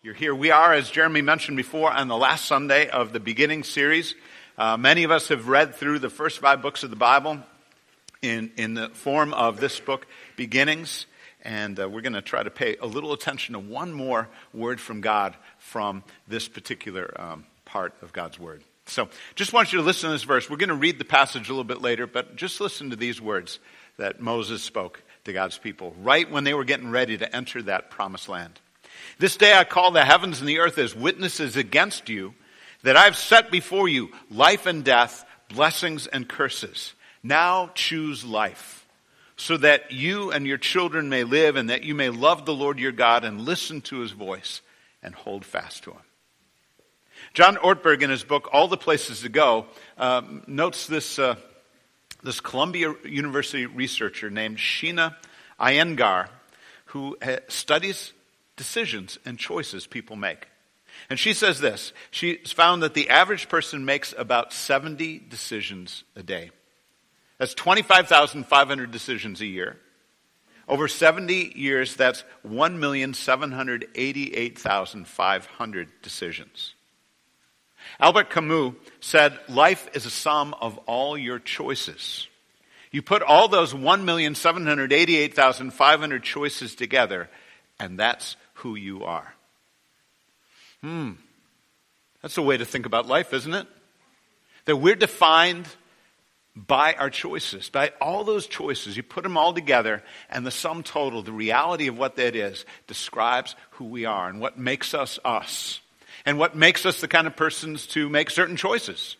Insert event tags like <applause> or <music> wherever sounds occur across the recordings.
You're here. We are, as Jeremy mentioned before, on the last Sunday of the beginning series. Uh, many of us have read through the first five books of the Bible in, in the form of this book, Beginnings. And uh, we're going to try to pay a little attention to one more word from God from this particular um, part of God's Word. So just want you to listen to this verse. We're going to read the passage a little bit later, but just listen to these words that Moses spoke to God's people right when they were getting ready to enter that promised land. This day I call the heavens and the earth as witnesses against you that I've set before you life and death, blessings and curses. Now choose life so that you and your children may live and that you may love the Lord your God and listen to his voice and hold fast to him. John Ortberg, in his book All the Places to Go, um, notes this, uh, this Columbia University researcher named Sheena Iyengar, who studies decisions and choices people make. And she says this she's found that the average person makes about 70 decisions a day. That's 25,500 decisions a year. Over 70 years, that's 1,788,500 decisions. Albert Camus said, Life is a sum of all your choices. You put all those 1,788,500 choices together, and that's who you are. Hmm. That's a way to think about life, isn't it? That we're defined by our choices, by all those choices. You put them all together, and the sum total, the reality of what that is, describes who we are and what makes us us, and what makes us the kind of persons to make certain choices.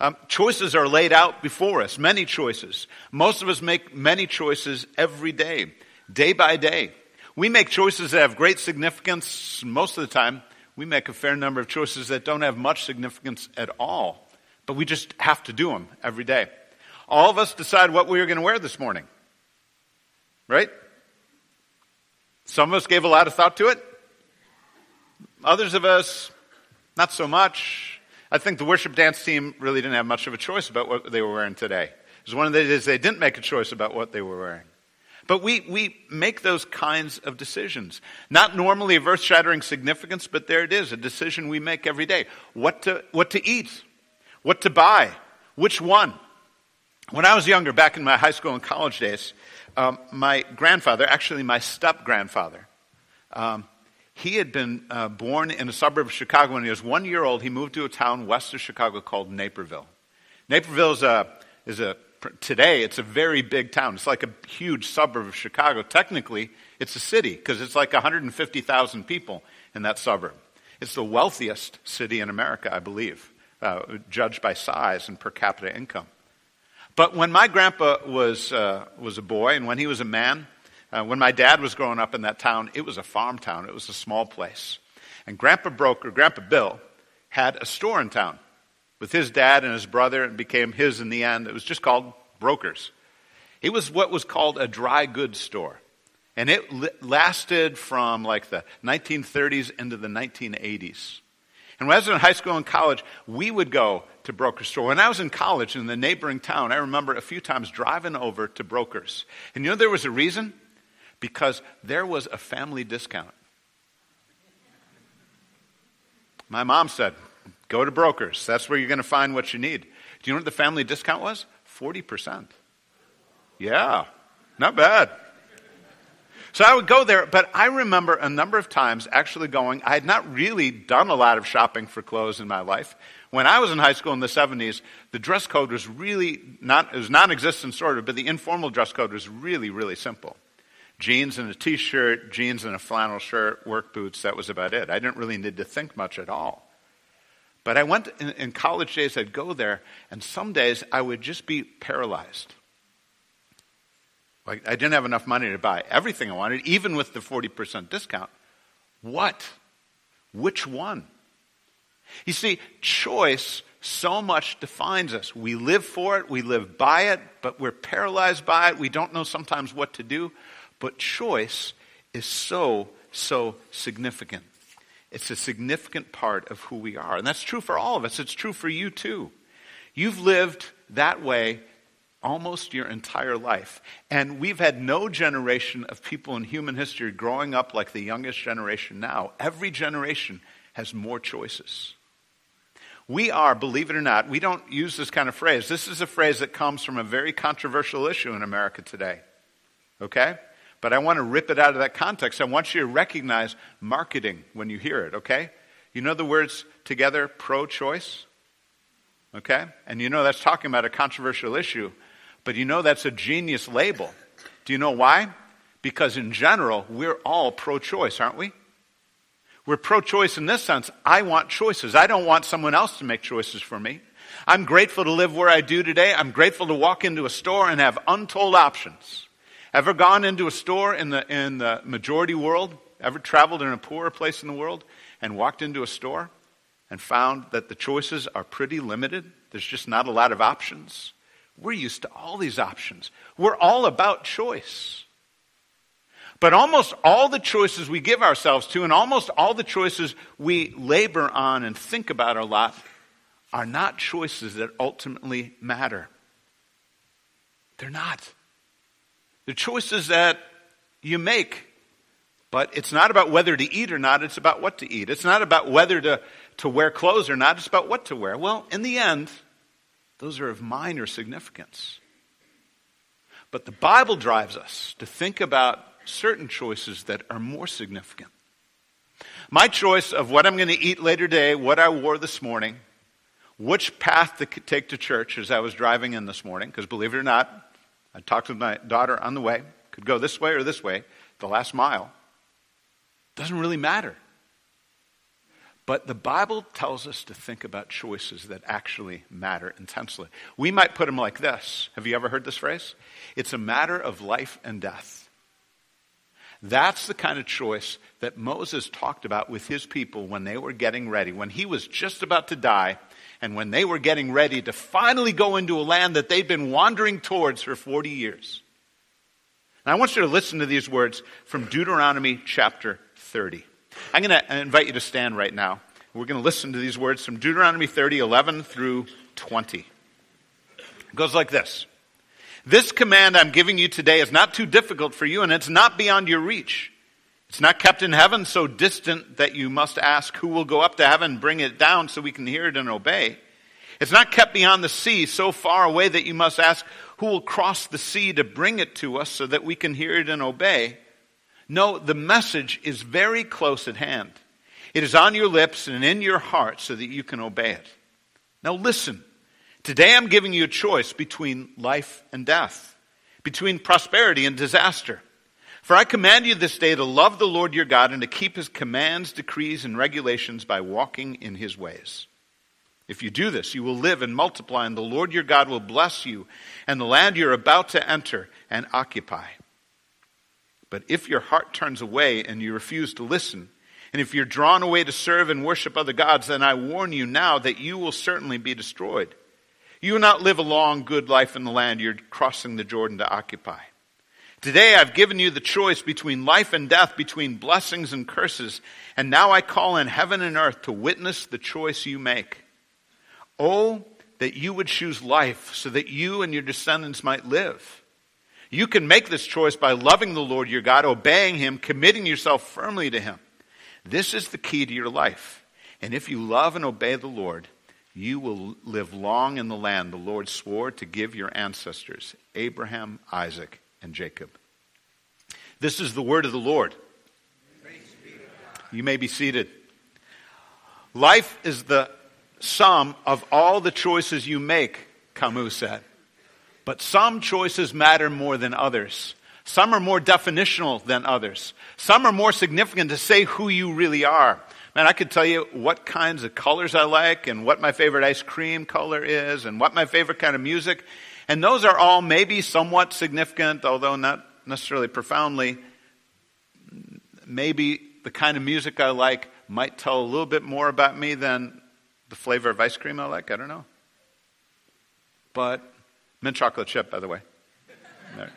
Um, choices are laid out before us, many choices. Most of us make many choices every day, day by day. We make choices that have great significance. Most of the time, we make a fair number of choices that don't have much significance at all, but we just have to do them every day. All of us decide what we are going to wear this morning, right? Some of us gave a lot of thought to it. Others of us, not so much. I think the worship dance team really didn't have much of a choice about what they were wearing today. It was one of the days they didn't make a choice about what they were wearing. But we, we make those kinds of decisions. Not normally of earth shattering significance, but there it is, a decision we make every day. What to, what to eat, what to buy, which one. When I was younger, back in my high school and college days, um, my grandfather, actually my step grandfather, um, he had been uh, born in a suburb of Chicago. When he was one year old, he moved to a town west of Chicago called Naperville. Naperville is a, is a today it's a very big town. It's like a huge suburb of Chicago. Technically, it's a city because it's like 150,000 people in that suburb. It's the wealthiest city in America, I believe, uh, judged by size and per capita income. But when my grandpa was, uh, was a boy and when he was a man, uh, when my dad was growing up in that town, it was a farm town. It was a small place. And Grandpa Broker, Grandpa Bill, had a store in town with his dad and his brother and became his in the end. It was just called Brokers. It was what was called a dry goods store. And it lasted from like the 1930s into the 1980s. And when I was in high school and college, we would go to Broker's store. When I was in college in the neighboring town, I remember a few times driving over to Broker's. And you know there was a reason? Because there was a family discount. My mom said, Go to brokers. That's where you're going to find what you need. Do you know what the family discount was? 40%. Yeah, not bad. So I would go there, but I remember a number of times actually going, I had not really done a lot of shopping for clothes in my life. When I was in high school in the 70s, the dress code was really not, it was non-existent sort of, but the informal dress code was really, really simple. Jeans and a t-shirt, jeans and a flannel shirt, work boots, that was about it. I didn't really need to think much at all. But I went in, in college days, I'd go there, and some days I would just be paralyzed. Like I didn't have enough money to buy everything I wanted, even with the 40% discount. What? Which one? You see, choice so much defines us. We live for it, we live by it, but we're paralyzed by it. We don't know sometimes what to do. But choice is so, so significant. It's a significant part of who we are. And that's true for all of us. It's true for you too. You've lived that way almost your entire life. And we've had no generation of people in human history growing up like the youngest generation now. Every generation has more choices. We are, believe it or not, we don't use this kind of phrase. This is a phrase that comes from a very controversial issue in America today. Okay? But I want to rip it out of that context. I want you to recognize marketing when you hear it, okay? You know the words together, pro choice? Okay? And you know that's talking about a controversial issue, but you know that's a genius label. Do you know why? Because in general, we're all pro choice, aren't we? We're pro choice in this sense. I want choices. I don't want someone else to make choices for me. I'm grateful to live where I do today. I'm grateful to walk into a store and have untold options. Ever gone into a store in the, in the majority world? Ever traveled in a poorer place in the world and walked into a store and found that the choices are pretty limited? There's just not a lot of options. We're used to all these options. We're all about choice. But almost all the choices we give ourselves to, and almost all the choices we labor on and think about a lot, are not choices that ultimately matter. They're not. They're choices that you make. But it's not about whether to eat or not, it's about what to eat. It's not about whether to, to wear clothes or not, it's about what to wear. Well, in the end, those are of minor significance. But the Bible drives us to think about certain choices that are more significant. My choice of what I'm going to eat later today, what I wore this morning, which path to take to church as I was driving in this morning, because believe it or not, I talked with my daughter on the way, could go this way or this way, the last mile. Doesn't really matter. But the Bible tells us to think about choices that actually matter intensely. We might put them like this. Have you ever heard this phrase? It's a matter of life and death. That's the kind of choice that Moses talked about with his people when they were getting ready. When he was just about to die, and when they were getting ready to finally go into a land that they'd been wandering towards for 40 years. And I want you to listen to these words from Deuteronomy chapter 30. I'm going to invite you to stand right now. We're going to listen to these words from Deuteronomy 30, 11 through 20. It goes like this. This command I'm giving you today is not too difficult for you, and it's not beyond your reach. It's not kept in heaven so distant that you must ask who will go up to heaven and bring it down so we can hear it and obey. It's not kept beyond the sea so far away that you must ask who will cross the sea to bring it to us so that we can hear it and obey. No, the message is very close at hand. It is on your lips and in your heart so that you can obey it. Now listen. Today I'm giving you a choice between life and death, between prosperity and disaster. For I command you this day to love the Lord your God and to keep his commands, decrees, and regulations by walking in his ways. If you do this, you will live and multiply, and the Lord your God will bless you and the land you're about to enter and occupy. But if your heart turns away and you refuse to listen, and if you're drawn away to serve and worship other gods, then I warn you now that you will certainly be destroyed. You will not live a long, good life in the land you're crossing the Jordan to occupy. Today I've given you the choice between life and death, between blessings and curses, and now I call in heaven and earth to witness the choice you make. Oh, that you would choose life so that you and your descendants might live. You can make this choice by loving the Lord your God, obeying Him, committing yourself firmly to Him. This is the key to your life. And if you love and obey the Lord, you will live long in the land the Lord swore to give your ancestors, Abraham, Isaac, and Jacob. This is the word of the Lord. You may be seated. Life is the sum of all the choices you make, Camus said. But some choices matter more than others. Some are more definitional than others. Some are more significant to say who you really are. Man, I could tell you what kinds of colors I like and what my favorite ice cream color is and what my favorite kind of music. And those are all maybe somewhat significant, although not necessarily profoundly. Maybe the kind of music I like might tell a little bit more about me than the flavor of ice cream I like. I don't know. But mint chocolate chip, by the way. There.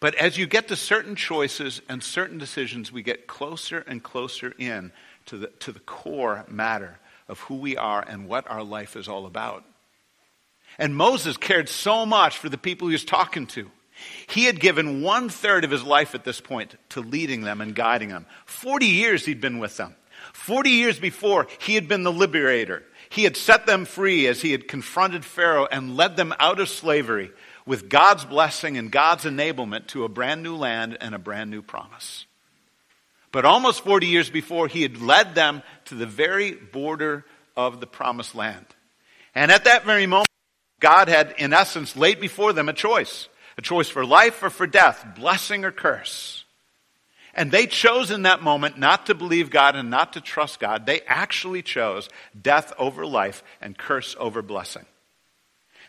But as you get to certain choices and certain decisions, we get closer and closer in to the, to the core matter of who we are and what our life is all about. And Moses cared so much for the people he was talking to. He had given one third of his life at this point to leading them and guiding them. 40 years he'd been with them. 40 years before, he had been the liberator. He had set them free as he had confronted Pharaoh and led them out of slavery with God's blessing and God's enablement to a brand new land and a brand new promise. But almost 40 years before, he had led them to the very border of the promised land. And at that very moment, God had, in essence, laid before them a choice a choice for life or for death, blessing or curse. And they chose in that moment not to believe God and not to trust God. They actually chose death over life and curse over blessing.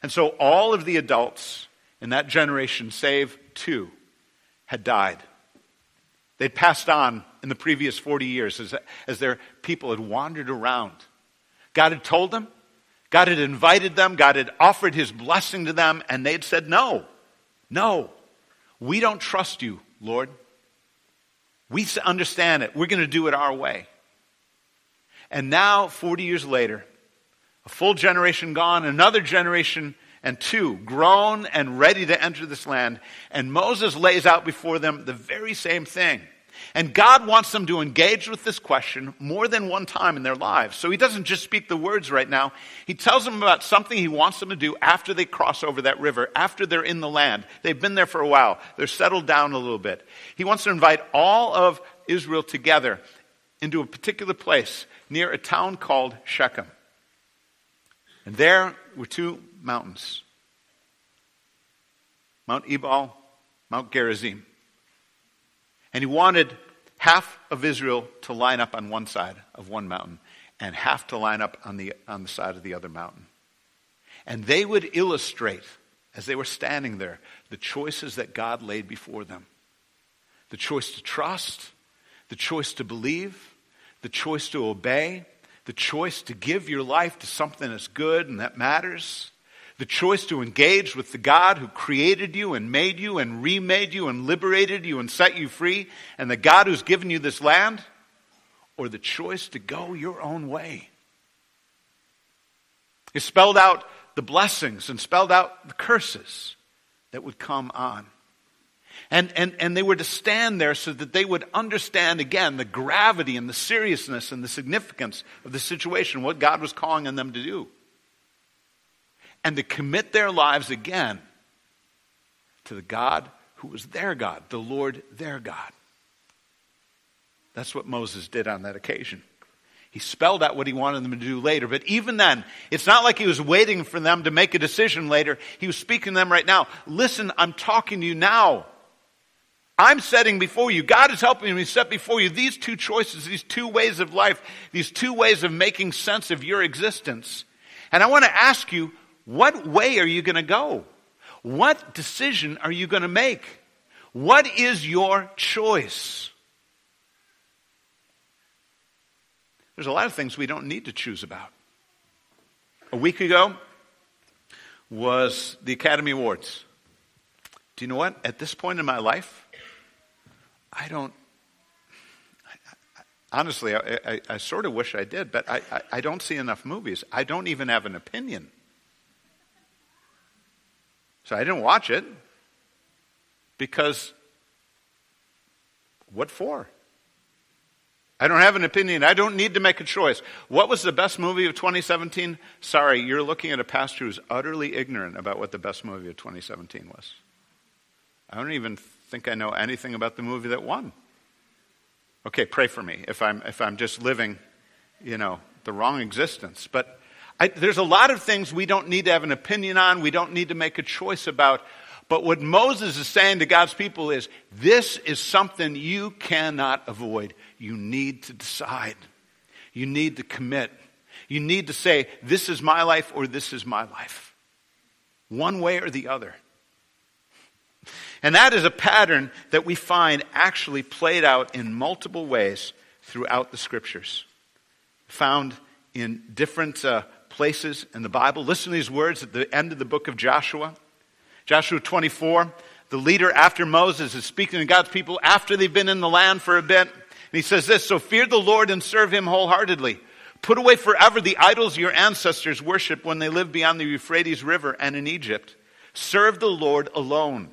And so all of the adults in that generation, save two, had died. They'd passed on in the previous 40 years as, as their people had wandered around. God had told them, God had invited them, God had offered his blessing to them, and they had said, No, no, we don't trust you, Lord. We understand it. We're going to do it our way. And now, 40 years later, a full generation gone, another generation and two grown and ready to enter this land. And Moses lays out before them the very same thing. And God wants them to engage with this question more than one time in their lives. So he doesn't just speak the words right now. He tells them about something he wants them to do after they cross over that river, after they're in the land. They've been there for a while. They're settled down a little bit. He wants to invite all of Israel together into a particular place near a town called Shechem. And there were two mountains Mount Ebal, Mount Gerizim. And he wanted half of Israel to line up on one side of one mountain and half to line up on the, on the side of the other mountain. And they would illustrate, as they were standing there, the choices that God laid before them the choice to trust, the choice to believe, the choice to obey, the choice to give your life to something that's good and that matters, the choice to engage with the God who created you and made you and remade you and liberated you and set you free, and the God who's given you this land, or the choice to go your own way. He spelled out the blessings and spelled out the curses that would come on. And, and, and they were to stand there so that they would understand again the gravity and the seriousness and the significance of the situation, what God was calling on them to do and to commit their lives again to the God who was their God, the Lord their God. That's what Moses did on that occasion. He spelled out what he wanted them to do later. But even then, it's not like he was waiting for them to make a decision later. He was speaking to them right now. Listen, I'm talking to you now. I'm setting before you. God is helping me set before you these two choices, these two ways of life, these two ways of making sense of your existence. And I want to ask you, what way are you going to go? What decision are you going to make? What is your choice? There's a lot of things we don't need to choose about. A week ago was the Academy Awards. Do you know what? At this point in my life, I don't. honestly, I, I, I, sort of wish I did, but I, I don't see enough movies. I don't even have an opinion. So I didn't watch it because what for? I don't have an opinion. I don't need to make a choice. What was the best movie of 2017? Sorry, you're looking at a pastor who's utterly ignorant about what the best movie of 2017 was. I don't even think I know anything about the movie that won. Okay, pray for me if I'm, if I'm just living, you know, the wrong existence. But I, there's a lot of things we don't need to have an opinion on, we don't need to make a choice about. But what Moses is saying to God's people is this is something you cannot avoid. You need to decide, you need to commit. You need to say, this is my life or this is my life. One way or the other. And that is a pattern that we find actually played out in multiple ways throughout the scriptures. Found in different uh, places in the Bible. Listen to these words at the end of the book of Joshua. Joshua 24, the leader after Moses is speaking to God's people after they've been in the land for a bit. And he says this So fear the Lord and serve him wholeheartedly. Put away forever the idols your ancestors worshiped when they lived beyond the Euphrates River and in Egypt. Serve the Lord alone.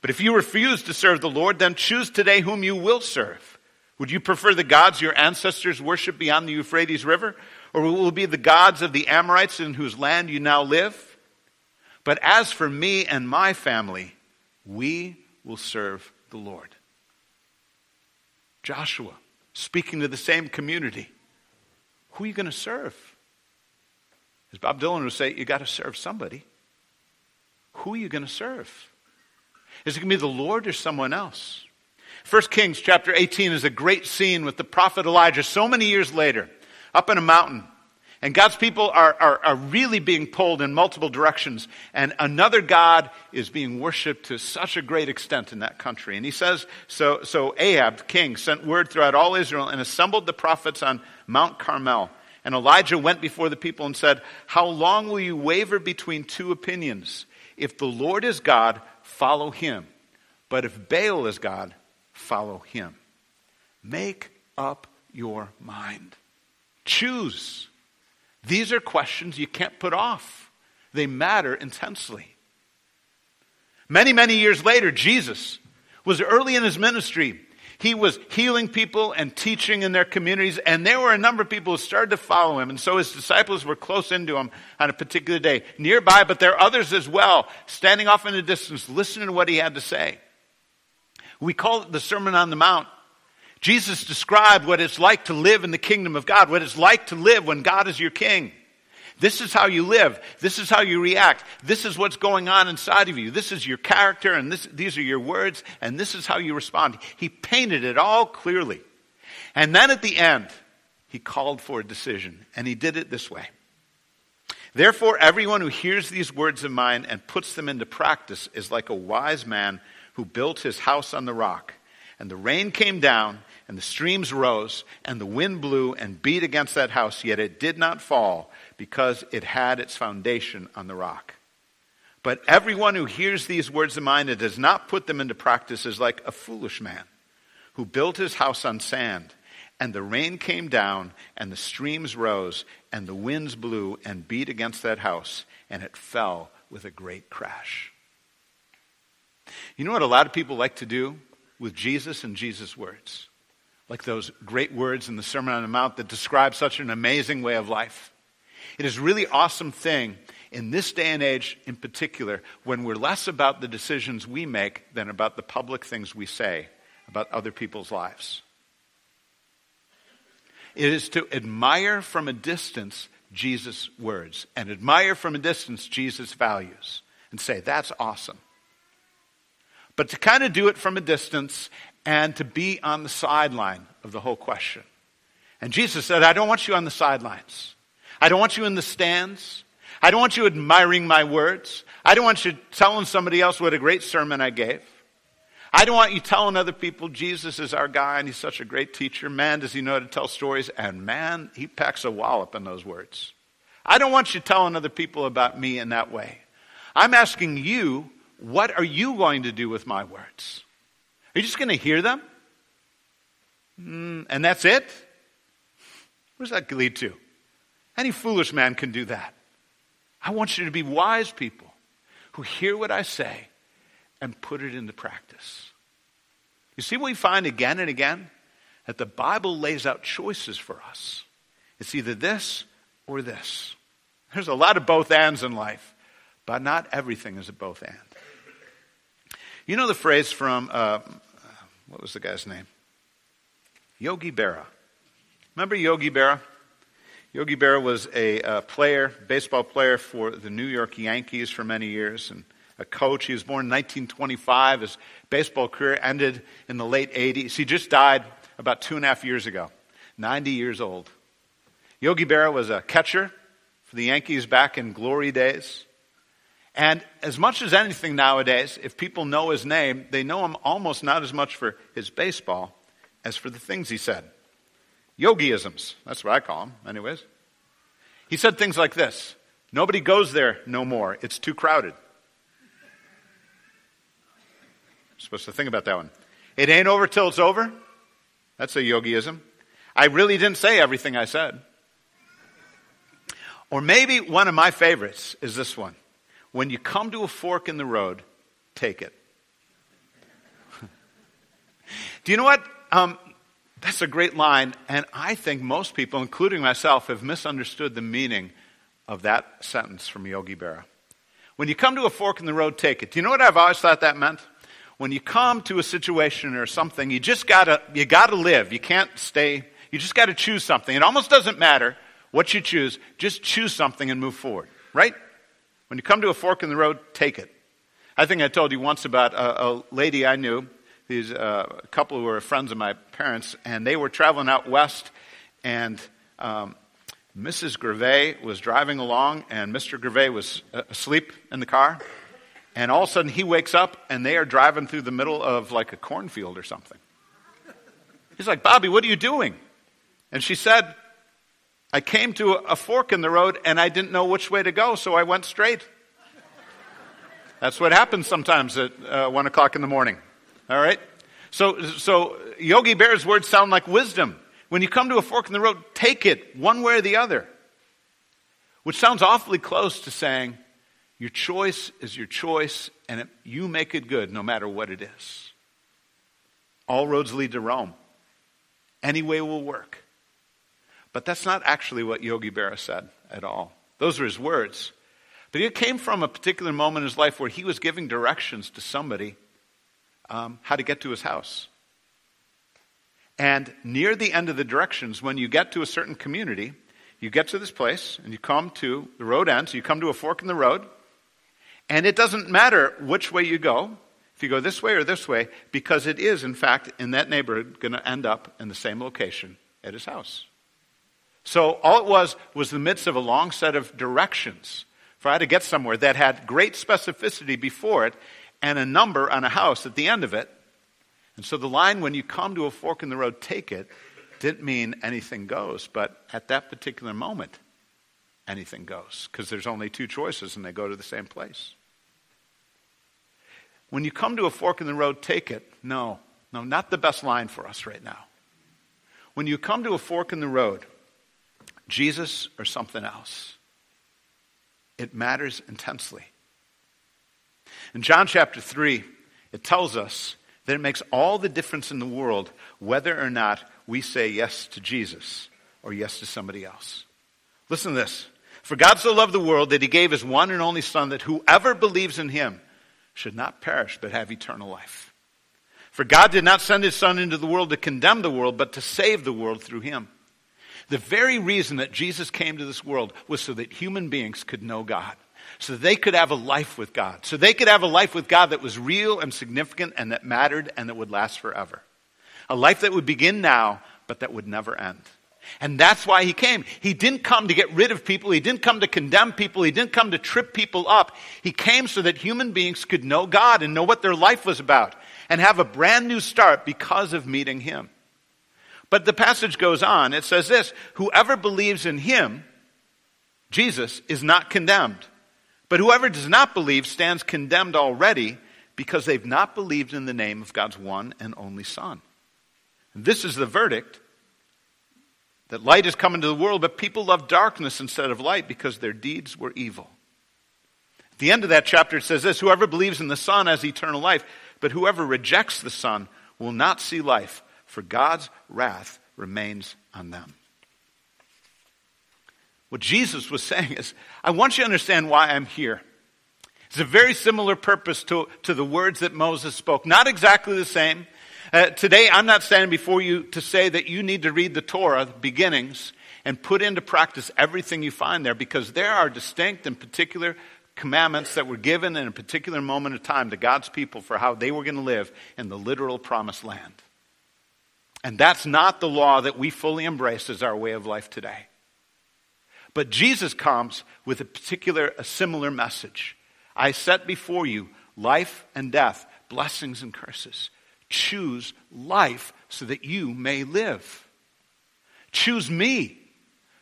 But if you refuse to serve the Lord, then choose today whom you will serve. Would you prefer the gods your ancestors worshiped beyond the Euphrates River? Or will be the gods of the Amorites in whose land you now live? But as for me and my family, we will serve the Lord. Joshua, speaking to the same community, who are you going to serve? As Bob Dylan would say, you got to serve somebody. Who are you going to serve? Is it going to be the Lord or someone else? 1 Kings chapter 18 is a great scene with the prophet Elijah so many years later, up in a mountain. And God's people are, are, are, really being pulled in multiple directions. And another God is being worshiped to such a great extent in that country. And he says, so, so Ahab, the king, sent word throughout all Israel and assembled the prophets on Mount Carmel. And Elijah went before the people and said, How long will you waver between two opinions? If the Lord is God, follow him. But if Baal is God, follow him. Make up your mind. Choose. These are questions you can't put off, they matter intensely. Many, many years later, Jesus was early in his ministry. He was healing people and teaching in their communities, and there were a number of people who started to follow him. And so his disciples were close into him on a particular day, nearby, but there are others as well, standing off in the distance, listening to what he had to say. We call it the Sermon on the Mount. Jesus described what it's like to live in the kingdom of God, what it's like to live when God is your king. This is how you live. This is how you react. This is what's going on inside of you. This is your character, and this, these are your words, and this is how you respond. He painted it all clearly. And then at the end, he called for a decision, and he did it this way. Therefore, everyone who hears these words of mine and puts them into practice is like a wise man who built his house on the rock. And the rain came down, and the streams rose, and the wind blew and beat against that house, yet it did not fall, because it had its foundation on the rock. But everyone who hears these words of mine and does not put them into practice is like a foolish man who built his house on sand. And the rain came down, and the streams rose, and the winds blew and beat against that house, and it fell with a great crash. You know what a lot of people like to do? with Jesus and Jesus' words. Like those great words in the Sermon on the Mount that describe such an amazing way of life. It is a really awesome thing in this day and age in particular when we're less about the decisions we make than about the public things we say about other people's lives. It is to admire from a distance Jesus' words and admire from a distance Jesus' values and say, that's awesome but to kind of do it from a distance and to be on the sideline of the whole question. And Jesus said, I don't want you on the sidelines. I don't want you in the stands. I don't want you admiring my words. I don't want you telling somebody else what a great sermon I gave. I don't want you telling other people Jesus is our guy and he's such a great teacher. Man, does he know how to tell stories? And man, he packs a wallop in those words. I don't want you telling other people about me in that way. I'm asking you what are you going to do with my words? Are you just going to hear them? Mm, and that's it? What does that lead to? Any foolish man can do that. I want you to be wise people who hear what I say and put it into practice. You see what we find again and again? That the Bible lays out choices for us. It's either this or this. There's a lot of both ands in life, but not everything is a both and. You know the phrase from, uh, what was the guy's name? Yogi Berra. Remember Yogi Berra? Yogi Berra was a uh, player, baseball player for the New York Yankees for many years and a coach. He was born in 1925. His baseball career ended in the late 80s. He just died about two and a half years ago, 90 years old. Yogi Berra was a catcher for the Yankees back in glory days. And as much as anything nowadays, if people know his name, they know him almost not as much for his baseball as for the things he said. Yogiisms, that's what I call them, anyways. He said things like this Nobody goes there no more, it's too crowded. I'm supposed to think about that one. It ain't over till it's over. That's a yogiism. I really didn't say everything I said. Or maybe one of my favorites is this one. When you come to a fork in the road, take it. <laughs> Do you know what? Um, that's a great line, and I think most people, including myself, have misunderstood the meaning of that sentence from Yogi Berra. When you come to a fork in the road, take it. Do you know what I've always thought that meant? When you come to a situation or something, you just gotta, you gotta live. You can't stay, you just gotta choose something. It almost doesn't matter what you choose, just choose something and move forward, right? When you come to a fork in the road, take it. I think I told you once about a, a lady I knew, these, uh, a couple who were friends of my parents, and they were traveling out west, and um, Mrs. Gervais was driving along, and Mr. Gervais was uh, asleep in the car. And all of a sudden, he wakes up, and they are driving through the middle of like a cornfield or something. He's like, Bobby, what are you doing? And she said, I came to a fork in the road, and I didn't know which way to go, so I went straight. That's what happens sometimes at uh, 1 o'clock in the morning. All right? So, so Yogi Berra's words sound like wisdom. When you come to a fork in the road, take it one way or the other. Which sounds awfully close to saying, your choice is your choice, and it, you make it good no matter what it is. All roads lead to Rome. Any way will work. But that's not actually what Yogi Berra said at all. Those are his words. But it came from a particular moment in his life where he was giving directions to somebody um, how to get to his house. And near the end of the directions, when you get to a certain community, you get to this place and you come to the road end, so you come to a fork in the road, and it doesn't matter which way you go, if you go this way or this way, because it is, in fact, in that neighborhood, going to end up in the same location at his house. So all it was was the midst of a long set of directions for how to get somewhere that had great specificity before it and a number on a house at the end of it and so the line, when you come to a fork in the road, take it, didn't mean anything goes. But at that particular moment, anything goes. Because there's only two choices and they go to the same place. When you come to a fork in the road, take it. No, no, not the best line for us right now. When you come to a fork in the road, Jesus or something else, it matters intensely. In John chapter 3, it tells us that it makes all the difference in the world whether or not we say yes to Jesus or yes to somebody else. Listen to this. For God so loved the world that he gave his one and only Son that whoever believes in him should not perish but have eternal life. For God did not send his Son into the world to condemn the world, but to save the world through him. The very reason that Jesus came to this world was so that human beings could know God so they could have a life with God. So they could have a life with God that was real and significant and that mattered and that would last forever. A life that would begin now, but that would never end. And that's why he came. He didn't come to get rid of people. He didn't come to condemn people. He didn't come to trip people up. He came so that human beings could know God and know what their life was about and have a brand new start because of meeting him. But the passage goes on. It says this Whoever believes in him, Jesus, is not condemned. But whoever does not believe stands condemned already because they've not believed in the name of God's one and only Son. This is the verdict that light has come into the world, but people love darkness instead of light because their deeds were evil. At the end of that chapter, it says this Whoever believes in the Son has eternal life, but whoever rejects the Son will not see life, for God's wrath remains on them. What Jesus was saying is, I want you to understand why I'm here. It's a very similar purpose to, to the words that Moses spoke. Not exactly the same. Uh, today, I'm not standing before you to say that you need to read the Torah, the beginnings, and put into practice everything you find there because there are distinct and particular commandments that were given in a particular moment of time to God's people for how they were going to live in the literal promised land. And that's not the law that we fully embrace as our way of life today. But Jesus comes with a particular, a similar message. I set before you life and death, blessings and curses. Choose life so that you may live. Choose me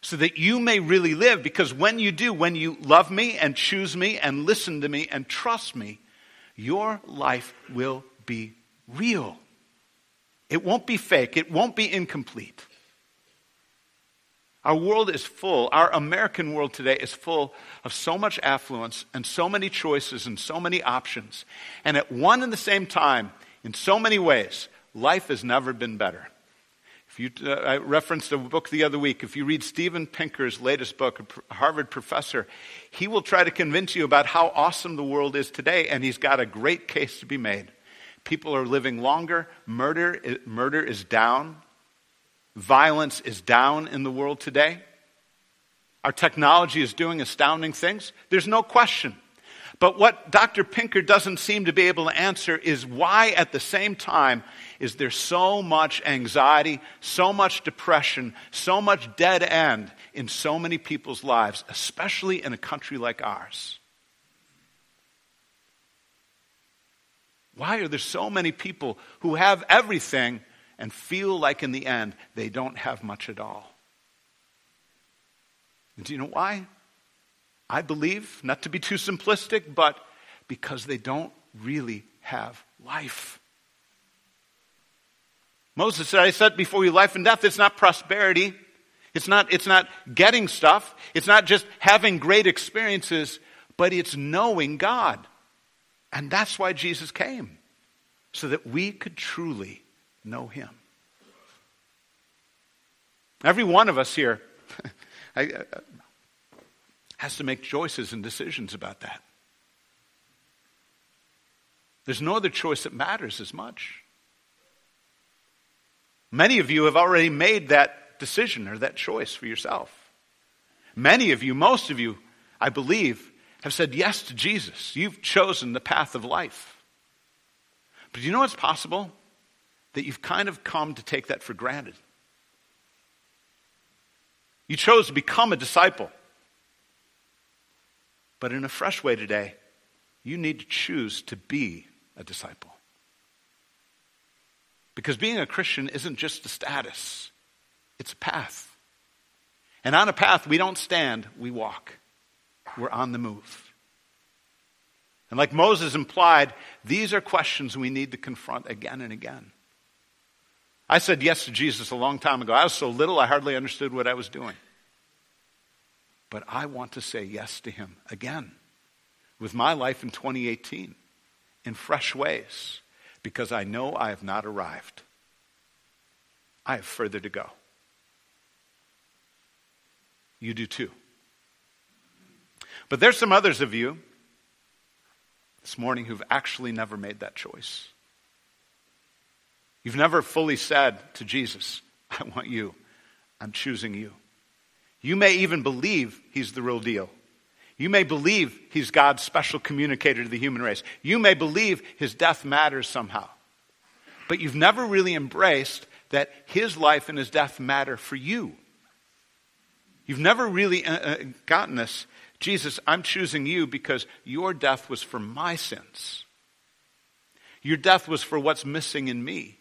so that you may really live. Because when you do, when you love me and choose me and listen to me and trust me, your life will be real. It won't be fake, it won't be incomplete. Our world is full, our American world today is full of so much affluence and so many choices and so many options. And at one and the same time, in so many ways, life has never been better. If you, uh, I referenced a book the other week. If you read Steven Pinker's latest book, a Harvard professor, he will try to convince you about how awesome the world is today, and he's got a great case to be made. People are living longer. Murder, murder is down. Violence is down in the world today. Our technology is doing astounding things. There's no question. But what Dr. Pinker doesn't seem to be able to answer is why, at the same time, is there so much anxiety, so much depression, so much dead end in so many people's lives, especially in a country like ours? Why are there so many people who have everything and feel like in the end they don't have much at all. And do you know why? I believe, not to be too simplistic, but because they don't really have life. Moses said, I said before you life and death, it's not prosperity. It's not, it's not getting stuff. It's not just having great experiences, but it's knowing God. And that's why Jesus came, so that we could truly know Him. Every one of us here <laughs> uh, has to make choices and decisions about that. There's no other choice that matters as much. Many of you have already made that decision or that choice for yourself. Many of you, most of you, I believe, have said yes to Jesus. You've chosen the path of life. But do you know what's possible? that you've kind of come to take that for granted. You chose to become a disciple. But in a fresh way today, you need to choose to be a disciple. Because being a Christian isn't just a status, it's a path. And on a path, we don't stand, we walk. We're on the move. And like Moses implied, these are questions we need to confront again and again. I said yes to Jesus a long time ago. I was so little, I hardly understood what I was doing. But I want to say yes to him again with my life in 2018 in fresh ways because I know I have not arrived. I have further to go. You do too. But there's some others of you this morning who've actually never made that choice. You've never fully said to Jesus, I want you. I'm choosing you. You may even believe he's the real deal. You may believe he's God's special communicator to the human race. You may believe his death matters somehow. But you've never really embraced that his life and his death matter for you. You've never really uh, uh, gotten this. Jesus, I'm choosing you because your death was for my sins. Your death was for what's missing in me.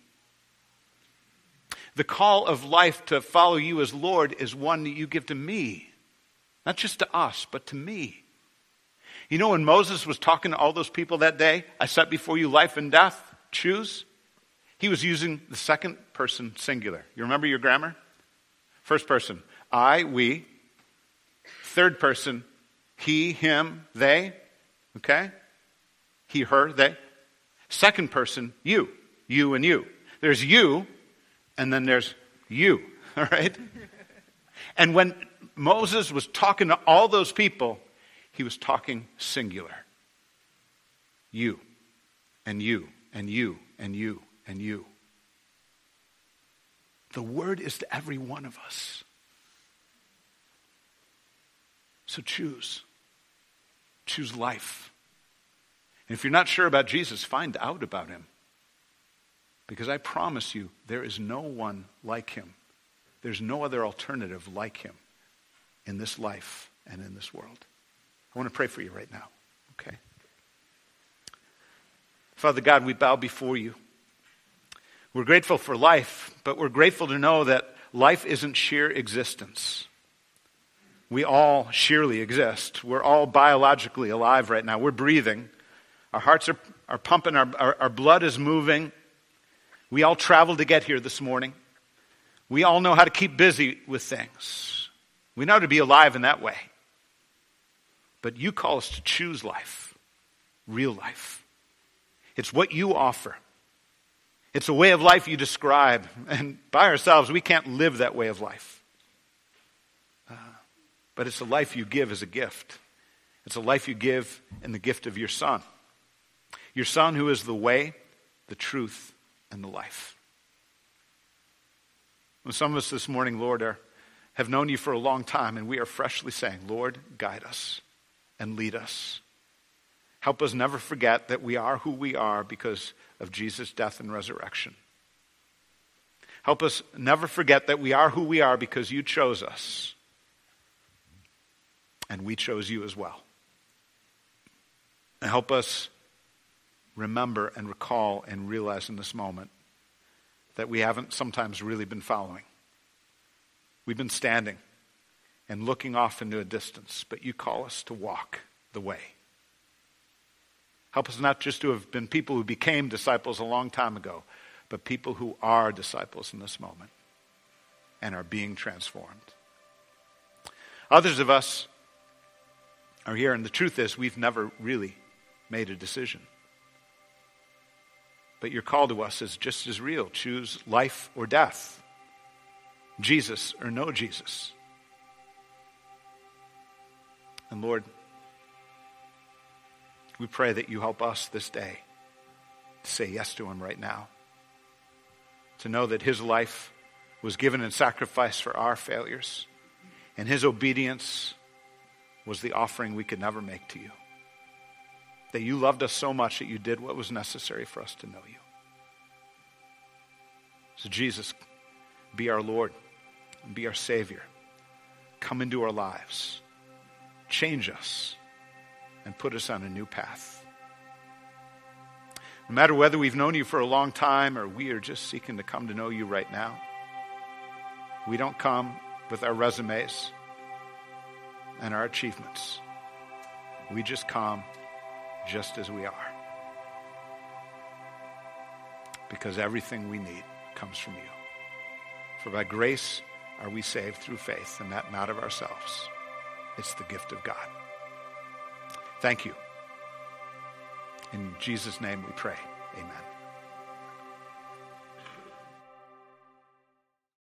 The call of life to follow you as Lord is one that you give to me. Not just to us, but to me. You know, when Moses was talking to all those people that day, I set before you life and death, choose. He was using the second person singular. You remember your grammar? First person, I, we. Third person, he, him, they. Okay? He, her, they. Second person, you. You and you. There's you, and then there's you, <laughs> all right? and when Moses was talking to all those people, he was talking singular. You, and you, and you, and you, and you. The word is to every one of us. So choose. Choose life. And if you're not sure about Jesus, find out about him. Because I promise you, there is no one like him. There's no other alternative like him in this life and in this world. I want to pray for you right now, okay? Father God, we bow before you. We're grateful for life, but we're grateful to know that life isn't sheer existence. We all sheerly exist. We're all biologically alive right now. We're breathing. Our hearts are, are pumping, our, our, our blood is moving. We all traveled to get here this morning. We all know how to keep busy with things. We know to be alive in that way. But you call us to choose life, real life. It's what you offer. It's a way of life you describe. And by ourselves, we can't live that way of life. But it's a life you give as a gift. It's a life you give in the gift of your Son. Your Son, who is the way, the truth, and the life. Well, some of us this morning, Lord, are, have known you for a long time, and we are freshly saying, Lord, guide us and lead us. Help us never forget that we are who we are because of Jesus' death and resurrection. Help us never forget that we are who we are because you chose us. And we chose you as well. And help us remember and recall and realize in this moment that we haven't sometimes really been following. We've been standing and looking off into a distance, but you call us to walk the way. Help us not just to have been people who became disciples a long time ago, but people who are disciples in this moment and are being transformed. Others of us are here, and the truth is, we've never really made a decision. But your call to us is just as real choose life or death, Jesus or no Jesus. And Lord, we pray that you help us this day to say yes to him right now. To know that his life was given in sacrifice for our failures, and his obedience was the offering we could never make to you that you loved us so much that you did what was necessary for us to know you. So, Jesus, be our Lord, be our Savior. Come into our lives, change us, and put us on a new path. No matter whether we've known you for a long time or we are just seeking to come to know you right now, we don't come with our resumes and our achievements. We just come just as we are. Because everything we need comes from you. For by grace are we saved through faith, and that not of ourselves. It's the gift of God. Thank you. In Jesus' name we pray. Amen.